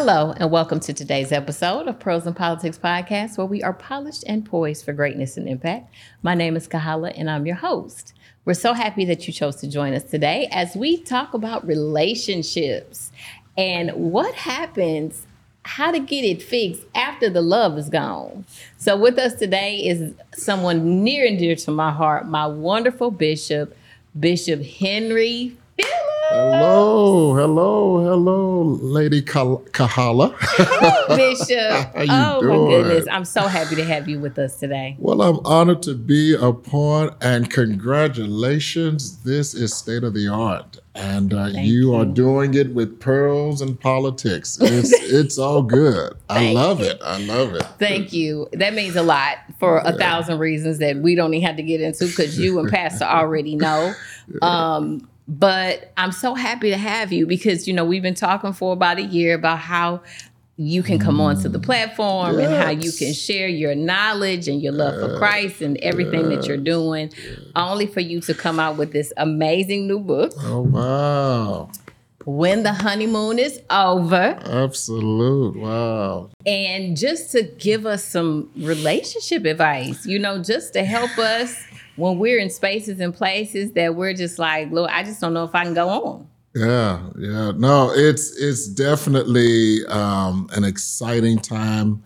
Hello, and welcome to today's episode of Pearls and Politics Podcast, where we are polished and poised for greatness and impact. My name is Kahala, and I'm your host. We're so happy that you chose to join us today as we talk about relationships and what happens, how to get it fixed after the love is gone. So, with us today is someone near and dear to my heart, my wonderful bishop, Bishop Henry. Hello, hello, hello, Lady Kahala. Hey, Bishop. You oh, doing? my goodness. I'm so happy to have you with us today. well, I'm honored to be a part, and congratulations. This is state of the art, and uh, Thank you, are doing it with pearls and politics. It's it's all good. I love you. it. I love it. Thank you. That means a lot for a thousand reasons that we don't even have to get into because you and Pastor already know. Um, but I'm so happy to have you because you know we've been talking for about a year about how you can come onto the mm. platform and how you can share your knowledge and your love for Christ and everything that you're doing, only for you to come out with this amazing new book. Oh wow! When the honeymoon is over. Absolute wow. and just to give us some relationship advice, you know, just to help us when we're in spaces and places that we're just like, Lord, I just don't know if I can go on. Yeah, yeah. No, it's it's definitely um, an exciting time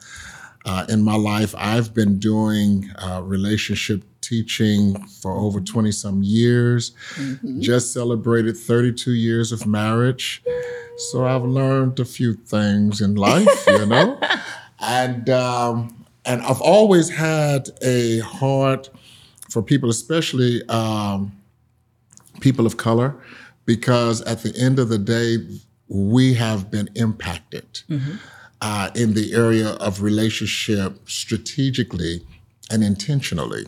uh, in my life. I've been doing uh, relationship teaching for over twenty some years. Just celebrated thirty two years of marriage, so I've learned a few things in life, you know, and um, and I've always had a heart for people, especially. Um, people of color because at the end of the day, we have been impacted uh, in the area of relationship strategically and intentionally.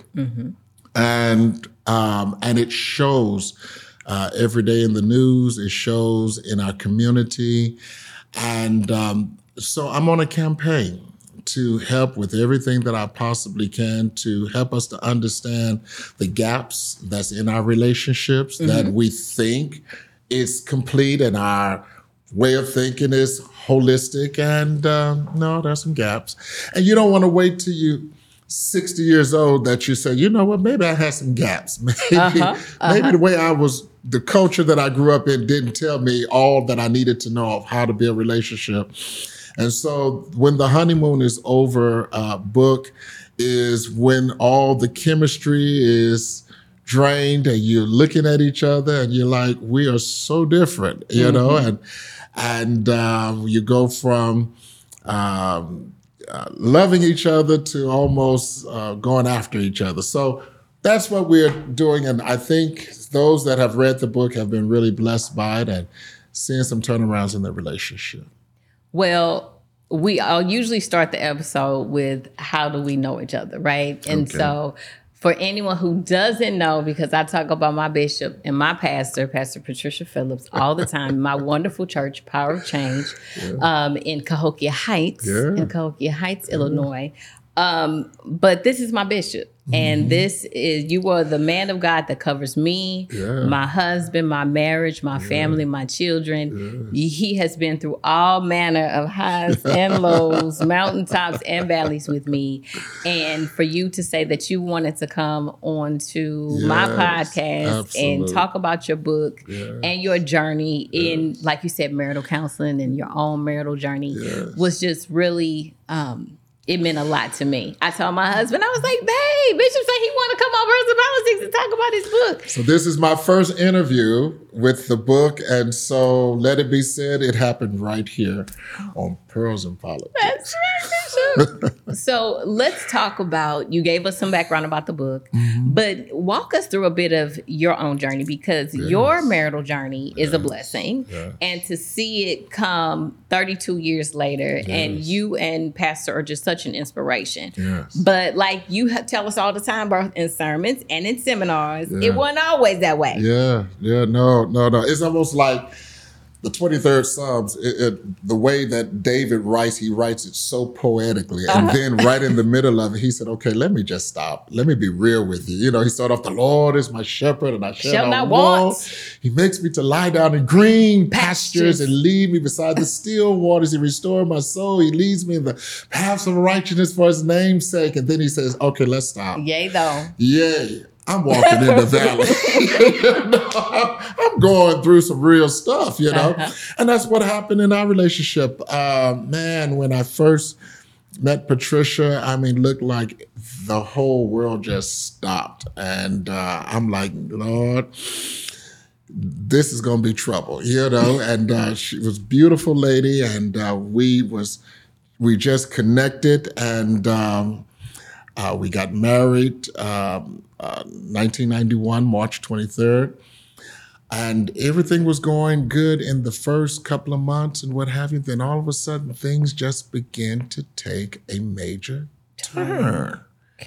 And, um, and it shows uh, every day in the news, it shows in our community. And um, so I'm on a campaign to help with everything that I possibly can to help us to understand the gaps that's in our relationships that we think is complete and our way of thinking is holistic. And um, no, there's some gaps. And you don't want to wait till you 60 years old that you say, you know what, maybe I had some gaps. Maybe, Uh-huh, maybe the way I was, the culture that I grew up in didn't tell me all that I needed to know of how to build a relationship. And so when the honeymoon is over, uh, book is when all the chemistry is drained and you're looking at each other and you're like, we are so different, you know, and and um, you go from um, uh, loving each other to almost uh, going after each other. So that's what we're doing, and I think those that have read the book have been really blessed by it and seeing some turnarounds in their relationship. Well, we I'll usually start the episode with how do we know each other, right? And Okay. so for anyone who doesn't know, because I talk about my bishop and my pastor, Pastor Patricia Phillips, all the time, my wonderful church, Power of Change, um, in Cahokia Heights, Yeah. in Cahokia Heights, Illinois. Um, but this is my bishop. And this is you are the man of God that covers me, Yeah. my husband, my marriage, my family, my children. He has been through all manner of highs and lows, mountaintops and valleys with me. And for you to say that you wanted to come on to my Yes, podcast and talk about your book Yeah. and your journey in, like you said, marital counseling and your own marital journey Yes. was just really um it meant a lot to me. I told my husband, I was like, babe, Bishop said he want to come on Pearls of Politics and talk about his book. So this is my first interview with the book, and so let it be said, it happened right here on Pearls and Politics. That's right. so let's talk about you gave us some background about the book, mm-hmm. but walk us through a bit of your own journey because your marital journey is a blessing. And to see it come 32 years later, and you and Pastor are just such an inspiration. Yes. But like you tell us all the time, both in sermons and in seminars, Yeah. it wasn't always that way. Yeah, yeah, no, no, no. It's almost like the 23rd Psalms, it, it, the way that David writes, he writes it so poetically. And uh-huh. then right in the middle of it, he said, okay, let me just stop. Let me be real with you. You know, he started off, the Lord is my shepherd and I shall, Shall not not want. want. He makes me to lie down in green pastures, Pastures. and lead me beside the still waters. He restores my soul. He leads me in the paths of righteousness for his name's sake. And then he says, okay, let's stop. Yay, though. Yay. I'm walking in the valley. You know, I'm- I'm going through some real stuff, you know? Uh-huh. And that's what happened in our relationship. Uh, man, when I first met Patricia, I mean, looked like the whole world just stopped. And uh, I'm like, Lord, this is going to be trouble, you know? And uh, she was a beautiful lady, and uh, we was, we just connected, and um, uh, we got married um, uh, 1991, March 23rd. And everything was going good in the first couple of months and what have you. Then all of a sudden, things just began to take a major turn.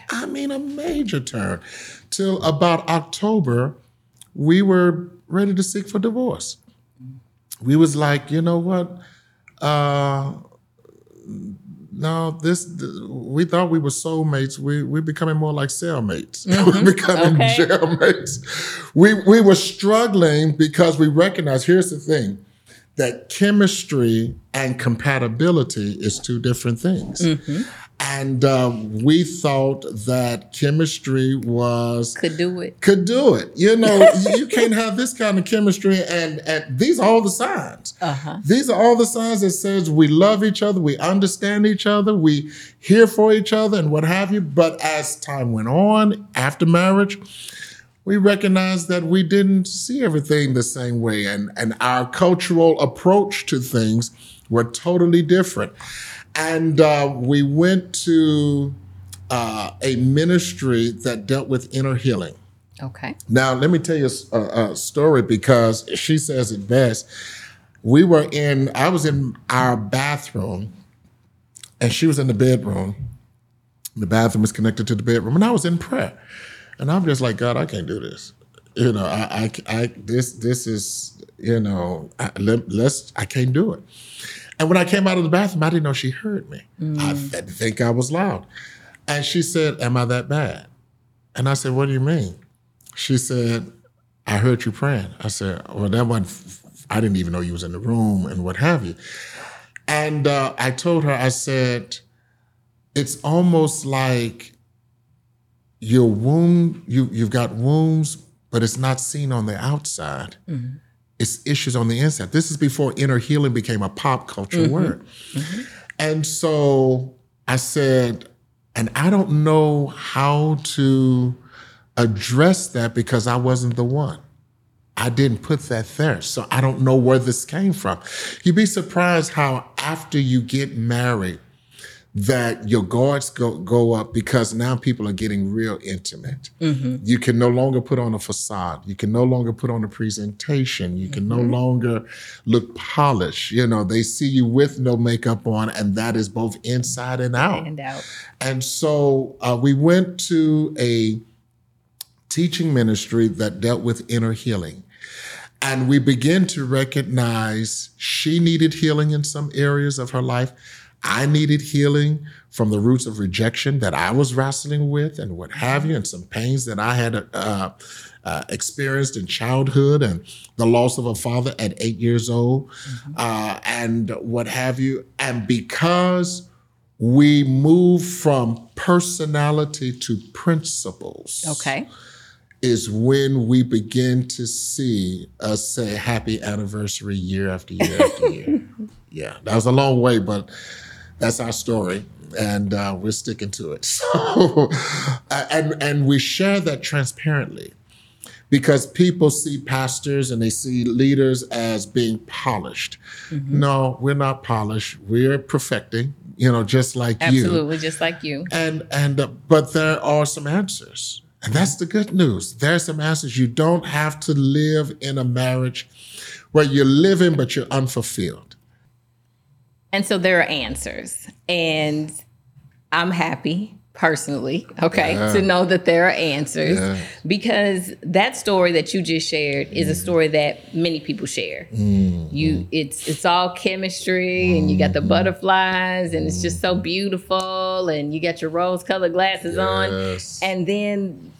I mean, a major turn. Till about October, we were ready to seek for divorce. We was like, you know what? Uh, no, this th- we thought we were soulmates. We we're becoming more like cellmates. Mm-hmm. we're becoming Okay. jailmates. We we were struggling because we recognized. Here's the thing: that chemistry and compatibility is two different things. Mm-hmm. And um, we thought that chemistry was Could do it. could do it. You know, you can't have this kind of chemistry, and and these are all the signs. Uh-huh. These are all the signs that says we love each other, we understand each other, we here for each other, and what have you. But as time went on after marriage, we recognized that we didn't see everything the same way, and and our cultural approach to things were totally different. And uh, we went to uh, a ministry that dealt with inner healing. Okay. Now, let me tell you a, a story because she says it best. We were in, I was in our bathroom and she was in the bedroom. The bathroom was connected to the bedroom and I was in prayer. And I'm just like, God, I can't do this. You know, I, I, I this, this is, you know, I, let, let's, I can't do it. And when I came out of the bathroom, I didn't know she heard me. I didn't think I was loud. And she said, Am I that bad? And I said, What do you mean? She said, I heard you praying. I said, Well, that wasn't, I didn't even know you was in the room and what have you. And uh, I told her, I said, It's almost like your wound, you, you've got wounds, but it's not seen on the outside. It's issues on the inside. This is before inner healing became a pop culture mm-hmm. word. Mm-hmm. And so I said, and I don't know how to address that because I wasn't the one. I didn't put that there. So I don't know where this came from. You'd be surprised how after you get married, that your guards go, go up because now people are getting real intimate. You can no longer put on a facade. You can no longer put on a presentation. You can no longer look polished. You know, they see you with no makeup on, and that is both inside and out. And out. And so uh, we went to a teaching ministry that dealt with inner healing. And we began to recognize she needed healing in some areas of her life. I needed healing from the roots of rejection that I was wrestling with and what have you, and some pains that I had uh, uh, experienced in childhood and the loss of a father at eight years old uh, and what have you. And because we move from personality to principles Okay. is when we begin to see us say happy anniversary year after year after year. Yeah, that was a long way, but that's our story, and uh, we're sticking to it. So, uh, and and we share that transparently because people see pastors and they see leaders as being polished. No, we're not polished. We're perfecting. You know, just like you Absolutely. Just like you. and and uh, but there are some answers and that's the good news there's some answers you don't have to live in a marriage where you're living but you're unfulfilled And so there are answers. And I'm happy. personally, okay, yeah. to know that there are answers yeah. because that story that you just shared is mm. a story that many people share. Mm. You it's it's all chemistry mm. and you got the mm-hmm. butterflies and it's just so beautiful and you got your rose colored glasses yes. on and then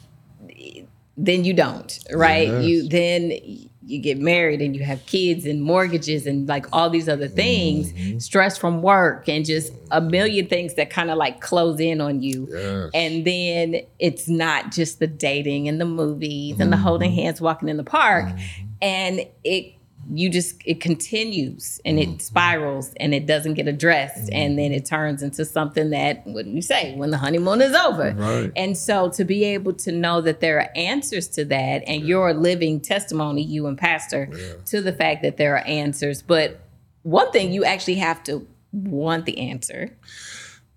then you don't, right? Yes. You then you get married and you have kids and mortgages and like all these other things, mm-hmm. stress from work and just a million things that kind of like close in on you. Yes. And then it's not just the dating and the movies mm-hmm. and the holding mm-hmm. hands walking in the park. Mm-hmm. And it you just it continues and it mm-hmm. spirals and it doesn't get addressed mm-hmm. and then it turns into something that what do you say when the honeymoon is over right. and so to be able to know that there are answers to that and yeah. you're a living testimony you and pastor yeah. to the fact that there are answers but one thing you actually have to want the answer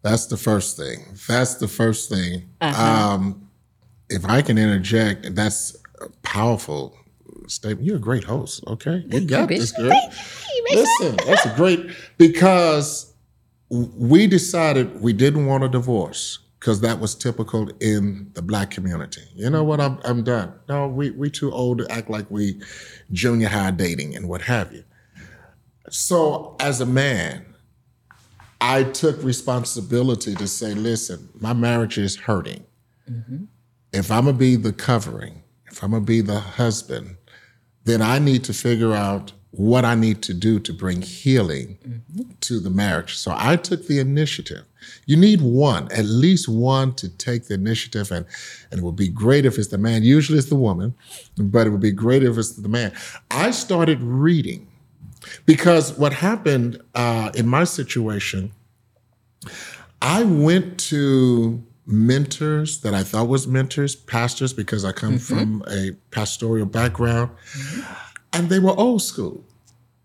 that's the first thing that's the first thing uh-huh. um, if i can interject that's powerful statement. You're a great host. Okay, you got this, girl. Listen, that's a great because we decided we didn't want a divorce because that was typical in the black community. You know what? I'm I'm done. No, we we too old to act like we junior high dating and what have you. So as a man, I took responsibility to say, listen, my marriage is hurting. Mm-hmm. If I'm gonna be the covering, if I'm gonna be the husband, then I need to figure out what I need to do to bring healing mm-hmm. to the marriage. So I took the initiative. You need one, at least one to take the initiative and and it would be great if it's the man. Usually it's the woman, but it would be great if it's the man. I started reading because what happened uh, in my situation, I went to mentors that I thought was mentors, pastors, because I come mm-hmm. from a pastoral background, and they were old school.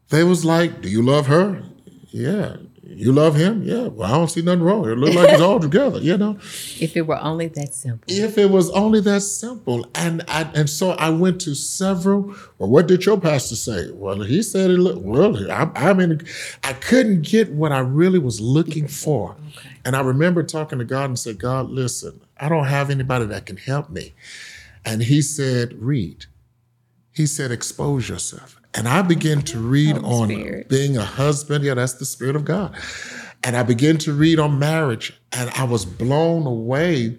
They was like, "Do you love her? Yeah. You love him? Yeah. Well, I don't see nothing wrong. It looks like it's all together, you know. If it were only that simple. If it was only that simple, and I, and so I went to several. Well, what did your pastor say? Well, he said it. Looked, well, I, I mean, I couldn't get what I really was looking for. Okay. And I remember talking to God and said, God, listen, I don't have anybody that can help me. And He said, read. He said, expose yourself. And I began to read Holy on Spirit. being a husband. Yeah, that's the Spirit of God. And I began to read on marriage, and I was blown away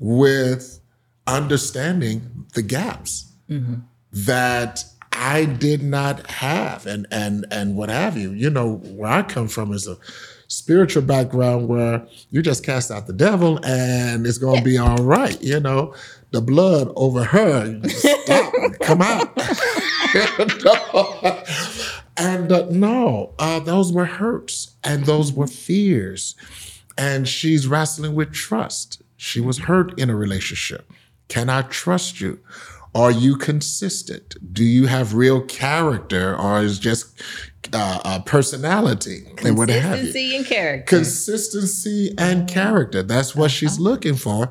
with understanding the gaps mm-hmm. that I did not have, and and and what have you. You know, where I come from is a spiritual background where you just cast out the devil and it's going to be all right. You know, the blood over her, stop, come out. and uh, no, uh, those were hurts and those were fears. And she's wrestling with trust. She was hurt in a relationship. Can I trust you? Are you consistent? Do you have real character or is just uh, uh, personality and what have you? Consistency and character. Consistency and character. That's what she's uh-huh. looking for.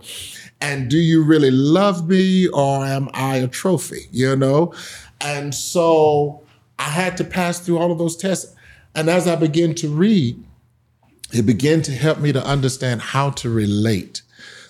And do you really love me or am I a trophy? You know? And so I had to pass through all of those tests. And as I began to read, it began to help me to understand how to relate.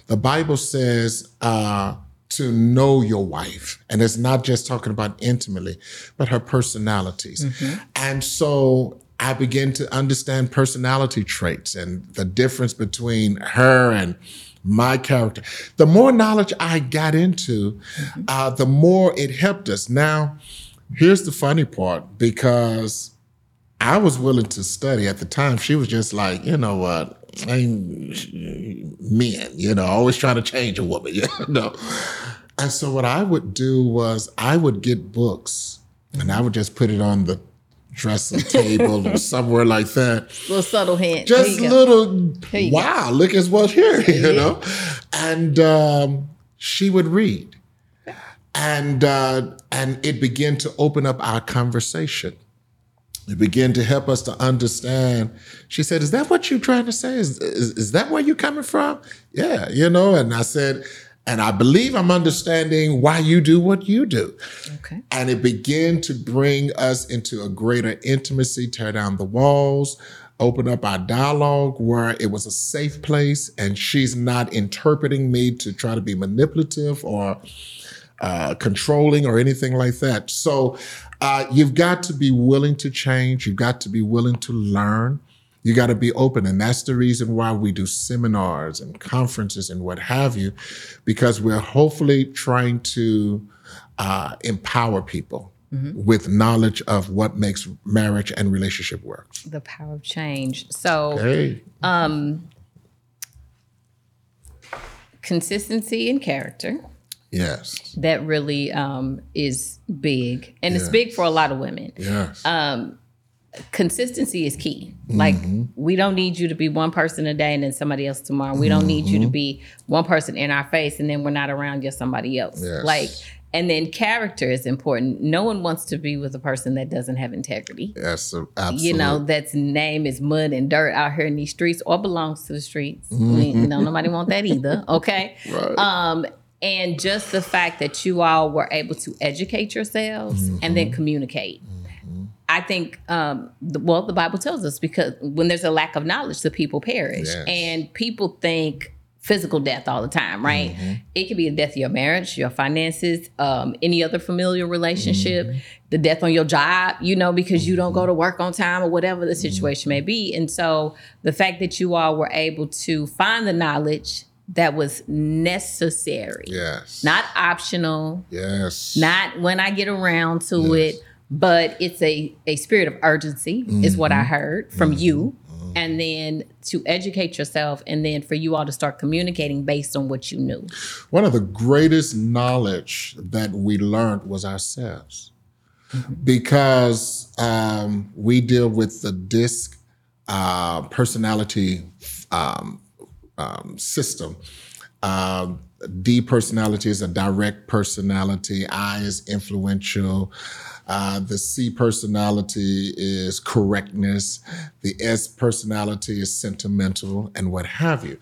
The Bible says, uh, to know your wife. And it's not just talking about intimately, but her personalities. Mm-hmm. And so I began to understand personality traits and the difference between her and my character. The more knowledge I got into, mm-hmm. uh, the more it helped us. Now, here's the funny part because I was willing to study at the time. She was just like, you know what? Men, you know, always trying to change a woman, you know. And so what I would do was I would get books and I would just put it on the dressing table or somewhere like that. Little subtle hint. Just little, wow, look at what's here, you know? And um, she would read. And uh, and it began to open up our conversation. It began to help us to understand. She said, Is that what you're trying to say? Is, is, is that where you're coming from? Yeah, you know, and I said, and I believe I'm understanding why you do what you do. Okay. And it began to bring us into a greater intimacy, tear down the walls, open up our dialogue where it was a safe place and she's not interpreting me to try to be manipulative or uh, controlling or anything like that. So uh, you've got to be willing to change. You've got to be willing to learn. You got to be open. And that's the reason why we do seminars and conferences and what have you, because we're hopefully trying to uh, empower people mm-hmm. with knowledge of what makes marriage and relationship work. The power of change. So, okay. um, consistency and character. Yes. That really um, is big. And yes. it's big for a lot of women. Yes. Um, consistency is key. Like mm-hmm. we don't need you to be one person a day and then somebody else tomorrow. We don't mm-hmm. need you to mm-hmm. be one person in our face and then we're not around just somebody else. Yes. Like and then character is important. No one wants to be with a person that doesn't have integrity. Yes, absolutely. You know, that's name is mud and dirt out here in these streets or belongs to the streets. Mm-hmm. you know, nobody want that either. Okay. right. Um, and just the fact that you all were able to educate yourselves mm-hmm. and then communicate. Mm-hmm. I think, um, the, well, the Bible tells us because when there's a lack of knowledge, the people perish. Yes. And people think physical death all the time, right? Mm-hmm. It could be the death of your marriage, your finances, um, any other familial relationship, mm-hmm. the death on your job, you know, because you don't go to work on time or whatever the situation may be. And so the fact that you all were able to find the knowledge that was necessary. Yes. Not optional. Yes. Not when I get around to yes. it, but it's a, a spirit of urgency, mm-hmm. is what I mm-hmm. heard from mm-hmm. you. Mm-hmm. And then to educate yourself, and then for you all to start communicating based on what you knew. One of the greatest knowledge that we learned was ourselves. Mm-hmm. Because um, we deal with the DISC uh, personality um, um, system. Uh, D personality is a direct personality. I is influential. Uh, the C personality is correctness. The S personality is sentimental and what have you.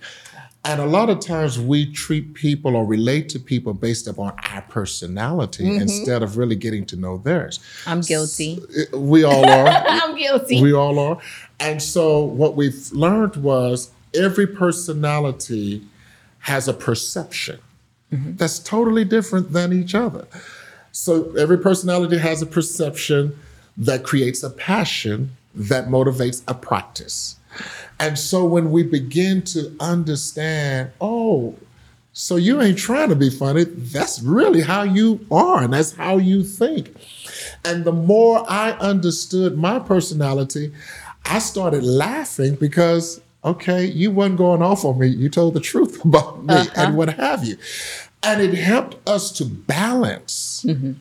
And a lot of times we treat people or relate to people based upon our personality mm-hmm. instead of really getting to know theirs. I'm guilty. So, we all are. I'm guilty. We all are. And so what we've learned was every personality has a perception mm-hmm. that's totally different than each other. So every personality has a perception that creates a passion that motivates a practice. And so when we begin to understand, oh, so you ain't trying to be funny, that's really how you are, and that's how you think. And the more I understood my personality, I started laughing because okay, you weren't going off on me. You told the truth about me uh-huh. and what have you. And it helped us to balance. Mm-hmm.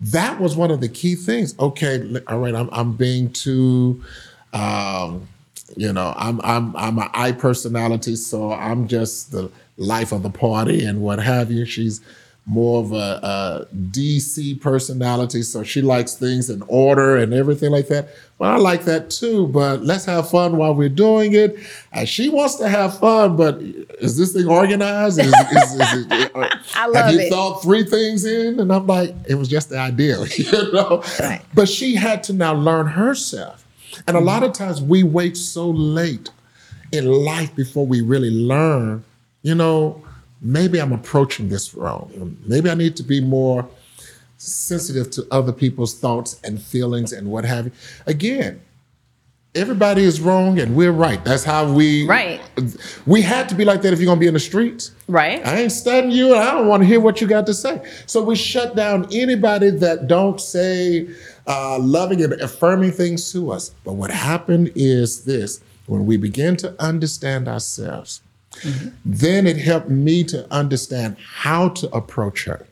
That was one of the key things. Okay, all right, I'm, I'm being too, um, you know, I'm I'm I'm an I personality, so I'm just the life of the party and what have you. She's more of a, a, DC personality, so she likes things in order and everything like that. Well, I like that too, but let's have fun while we're doing it. And she wants to have fun, but is this thing organized? Is, is, is it, uh, I love have you it. thought three things in? And I'm like, it was just the idea, you know. Right. But she had to now learn herself, and a lot of times we wait so late in life before we really learn. You know, maybe I'm approaching this wrong. Maybe I need to be more sensitive to other people's thoughts and feelings and what have you. Again, everybody is wrong and we're right. That's how we right. We had to be like that if you're gonna be in the streets. Right. I ain't studying you and I don't want to hear what you got to say. So we shut down anybody that don't say uh, loving and affirming things to us. But what happened is this: when we begin to understand ourselves Then it helped me to understand how to approach her,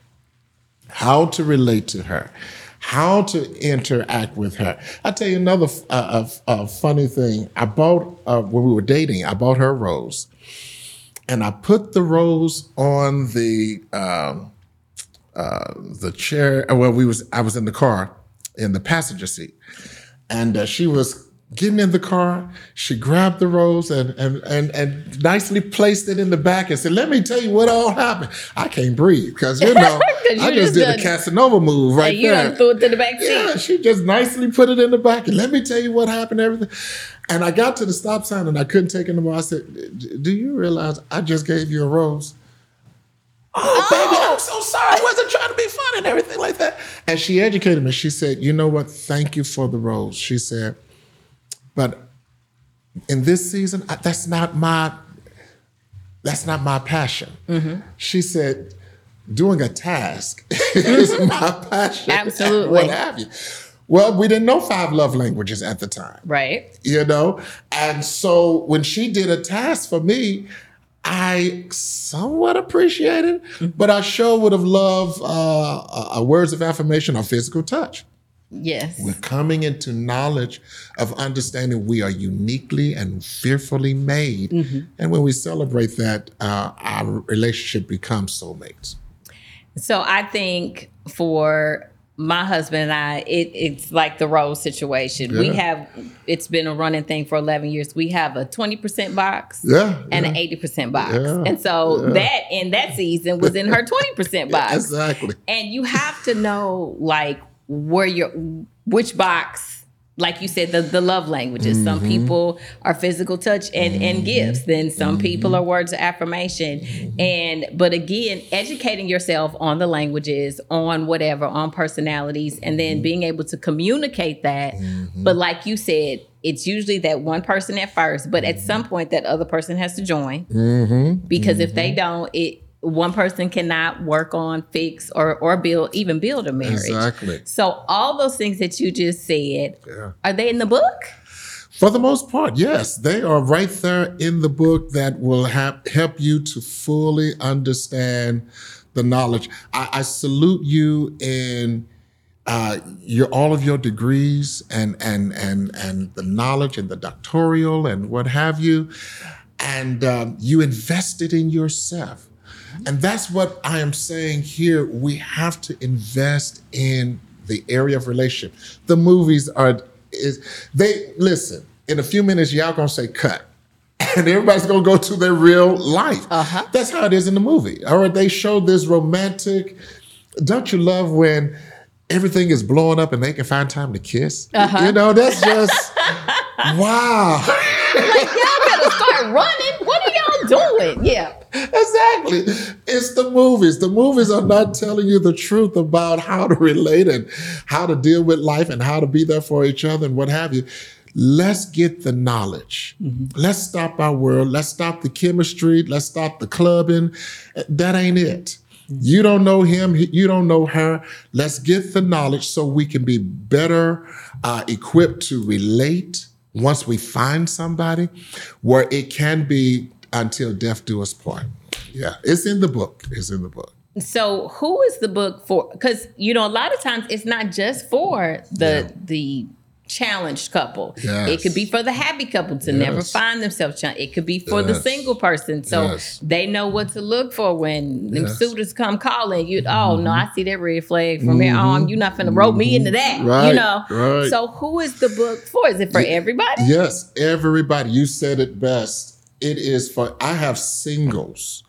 how to relate to her, how to interact with her. I'll tell you another uh, uh, uh, funny thing. I bought, uh, when we were dating, I bought her a rose. And I put the rose on the um, uh, the chair. Well, we was I was in the car in the passenger seat, and uh, she was getting in the car, she grabbed the rose and, and, and, and nicely placed it in the back and said, Let me tell you what all happened. I can't breathe because, you know, you I just, did a Casanova move right there. you threw it to the back seat. Yeah, she just nicely put it in the back and let me tell you what happened, everything. And I got to the stop sign and I couldn't take it anymore. I said, Do you realize I just gave you a rose? Oh, baby, I'm so sorry. I wasn't trying to be funny and everything like that. And she educated me. She said, You know what? Thank you for the rose. She said, But in this season, that's not my that's not my passion. Mm-hmm. She said, doing a task is my passion. Absolutely. What have you. Well, we didn't know five love languages at the time Right. you know? And so when she did a task for me, I somewhat appreciated, but I sure would have loved uh, a, a words of affirmation or physical touch. Yes. We're coming into knowledge of understanding we are uniquely and fearfully made. And when we celebrate that, uh, our relationship becomes soulmates. So I think for my husband and I, it, it's like the rose situation. We have it's been a running thing for eleven years. We have a twenty percent box Yeah. and yeah. an eighty percent box, Yeah, and so yeah. that in that season was in her twenty percent box. Exactly. And you have to know like where your which box, like you said, the, the love languages. Some Mm-hmm. people are physical touch and, and gifts. Then some people Mm-hmm. are words of affirmation. And but again, educating yourself on the languages, on whatever, on personalities, and Mm-hmm. then being able to communicate that. But like you said, it's usually that one person at first, but at some point that other person has to join Mm-hmm. because if they don't, it one person cannot work on fix or or build even build a marriage. Exactly. So all those things that you just said, Yeah. are they in the book? For the most part, yes, they are right there in the book that will have, help you to fully understand the knowledge. I, I salute you in uh, your all of your degrees and and and and the knowledge and the doctoral and what have you, and um, you invested in yourself. And that's what I am saying here. We have to invest in the area of relationship. The movies are is they listen. In a few minutes, y'all gonna say cut. And everybody's gonna go to their real life. Uh-huh. That's how it is in the movie. Or they show this romantic. Don't you love when everything is blowing up and they can find time to kiss? Uh-huh. You know, that's just wow. like Y'all better start running. What are doing? Yeah. exactly. It's the movies. The movies are not telling you the truth about how to relate and how to deal with life and how to be there for each other and what have you. Let's get the knowledge. Let's stop our world. Let's stop the chemistry. Let's stop the clubbing. That ain't it. You don't know him. You don't know her. Let's get the knowledge so we can be better uh, equipped to relate once we find somebody where it can be until death do us part. Yeah, it's in the book. It's in the book. So who is the book for? Because you know, a lot of times it's not just for the the challenged couple. Yes. It could be for the happy couple to never find themselves challenged. It could be for the single person. So Yes. they know what to look for when them Yes. Mm-hmm. suitors come calling. You oh no, I see that red flag from here on. You're not finna rope me into that. You know. right. So who is the book for? Is it for everybody? Yes, everybody. You said it best. It is for, I have singles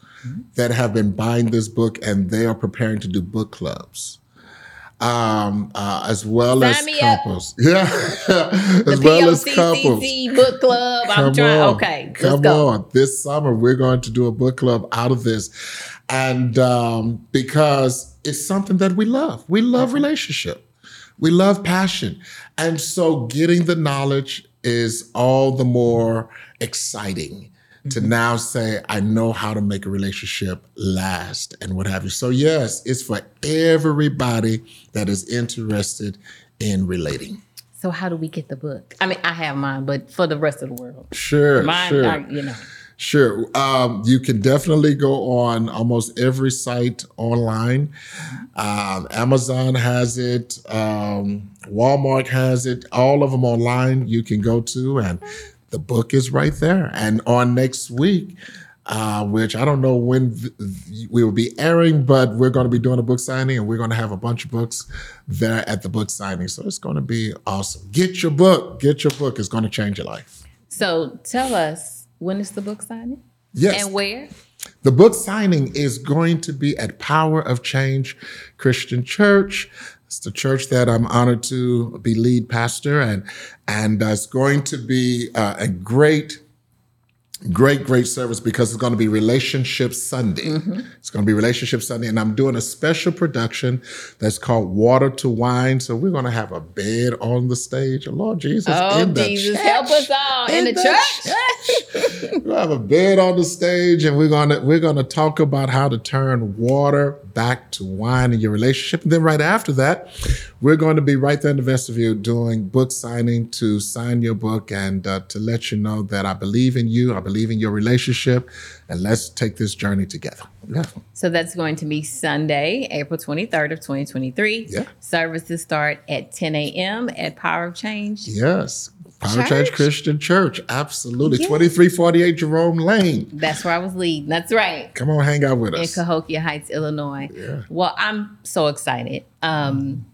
that have been buying this book and they are preparing to do book clubs. Um, uh, as well Sign as me up. couples. Yeah. as well as couples. Book club. I'm Come trying. on. Okay, let's Come go. on. This summer, we're going to do a book club out of this. And um, because it's something that we love, we love relationship, we love passion. And so getting the knowledge is all the more exciting to Mm-hmm. now say, I know how to make a relationship last and what have you. So, yes, it's for everybody that is interested in relating. So how do we get the book? I mean, I have mine, but for the rest of the world, Sure. mine, sure. I, you know. Sure. Um, you can definitely go on almost every site online. Um, Amazon has it. Um, Walmart has it. All of them online you can go to, and the book is right there. And on next week, uh, which I don't know when th- th- we will be airing, but we're going to be doing a book signing, and we're going to have a bunch of books there at the book signing. So it's going to be awesome. Get your book. Get your book. It's going to change your life. So tell us when is the book signing Yes. and where? The book signing is going to be at Power of Change Christian Church. It's the church that I'm honored to be lead pastor, and and uh, it's going to be uh, a great great great service because it's going to be relationship sunday mm-hmm. it's going to be relationship sunday and i'm doing a special production that's called water to wine so we're going to have a bed on the stage lord jesus oh in jesus church, help us all in, in the, the, church, church. we'll have a bed on the stage and we're to we're going to talk about how to turn water back to wine in your relationship and then right after that we're going to be right there in the vestibule doing book signing to sign your book and uh, to let you know that i believe in you I believe in your relationship, and let's take this journey together. Yeah. So that's going to be Sunday, April 23rd of 2023. Yeah. Services start at 10 a.m. at Power of Change. Yes. Power Church? Christian Church. Absolutely. 2348 Jerome Lane. That's where I was leading. That's right. Come on, hang out with us. In Cahokia Heights, Illinois. Yeah. Well, I'm so excited. Um,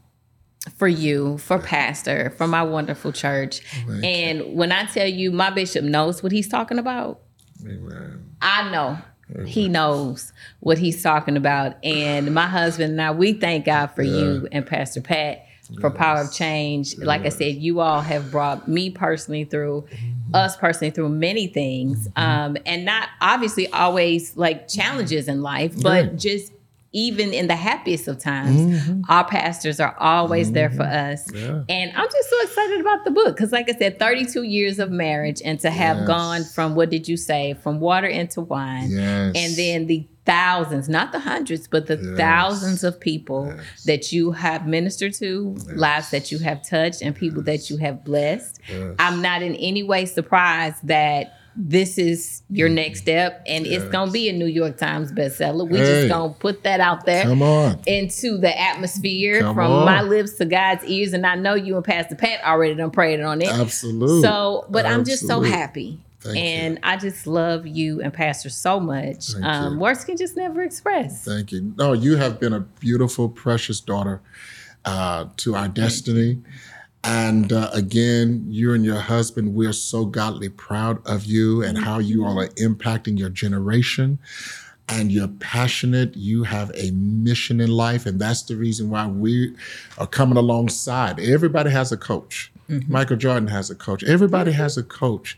for you, for pastor, for my wonderful church. Thank and you. when I tell you my bishop knows what he's talking about, Amen. I know Amen. he knows what he's talking about. And my husband and I, we thank God for yeah. you and Pastor Pat for yes. Power of Change. Yes. Like I said, you all have brought me personally through, mm-hmm. us personally through many things. Mm-hmm. Um, and not obviously always like challenges in life, but yeah. just even in the happiest of times, mm-hmm. our pastors are always mm-hmm. there for mm-hmm. us. Yeah. And I'm just so excited about the book because, like I said, 32 years of marriage, and to have yes. gone from what did you say, from water into wine, yes. and then the thousands, not the hundreds, but the yes. thousands of people that you have ministered to, lives that you have touched, and people that you have blessed. I'm not in any way surprised that this is your mm-hmm. next step and yes. it's gonna be a new york times bestseller. We hey, just gonna put that out there come on. into the atmosphere come from on. my lips to god's ears and i know you and pastor pat already done prayed on it. Absolutely so but i'm just so happy Thank and you. I just love you and Pastor so much. Um, words can just never express. Thank you. No, you have been a beautiful, precious daughter uh, to our destiny. And uh, again, you and your husband, we're so godly proud of you and how you all are impacting your generation. And you're passionate. You have a mission in life. And that's the reason why we are coming alongside. Everybody has a coach. Mm-hmm. Michael Jordan has a coach. Everybody mm-hmm. has a coach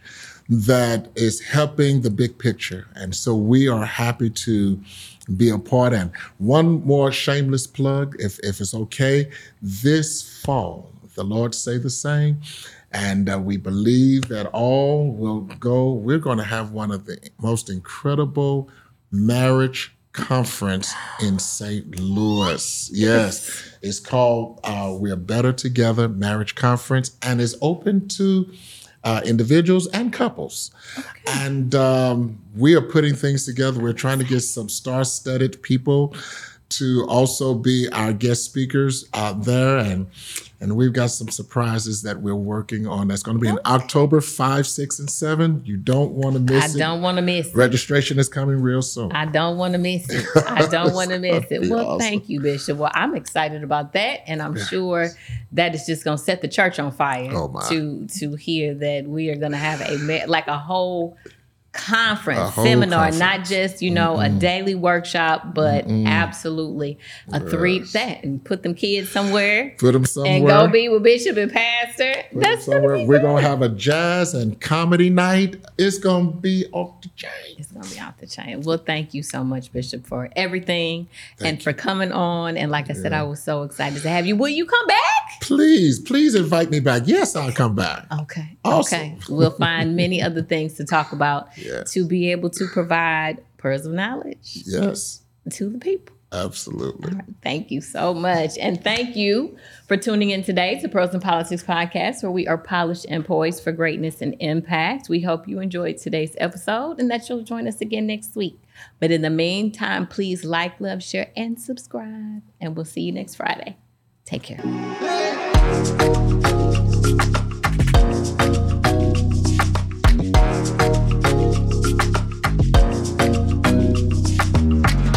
that is helping the big picture. And so we are happy to be a part. And one more shameless plug, if, if it's okay, this fall, the Lord say the same. And uh, we believe that all will go. We're going to have one of the most incredible marriage conference in St. Louis. Yes, it's called uh, We're Better Together Marriage Conference, and it's open to uh, individuals and couples. Okay. And um, we are putting things together. We're trying to get some star-studded people to also be our guest speakers out there and and we've got some surprises that we're working on. That's going to be in October 5, 6, and 7. You don't want to miss I it. I don't want to miss it. Registration is coming real soon. I don't want to miss it. I don't want to miss it. Well, awesome. thank you, Bishop. Well, I'm excited about that. And I'm sure that is just going to set the church on fire oh to to hear that we are going to have a like a whole conference, seminar, conference. not just, you know, mm a daily workshop, but mm absolutely a yes. three that and put them kids somewhere. Put them somewhere. And go be with Bishop and Pastor. Put That's somewhere. Gonna We're going to have a jazz and comedy night. It's going to be off the chain. It's going to be off the chain. Well, thank you so much, Bishop, for everything thank and you. for coming on. And like I yeah. said, I was so excited to have you. Will you come back? Please, please invite me back. Yes, I'll come back. Okay. Awesome. Okay. We'll find many other things to talk about yes. to be able to provide pearls of knowledge. Yes. To the people. Absolutely. Right, thank you so much. And thank you for tuning in today to Pearls and Politics Podcast, where we are polished and poised for greatness and impact. We hope you enjoyed today's episode and that you'll join us again next week. But in the meantime, please like, love, share, and subscribe. And we'll see you next Friday. Take care.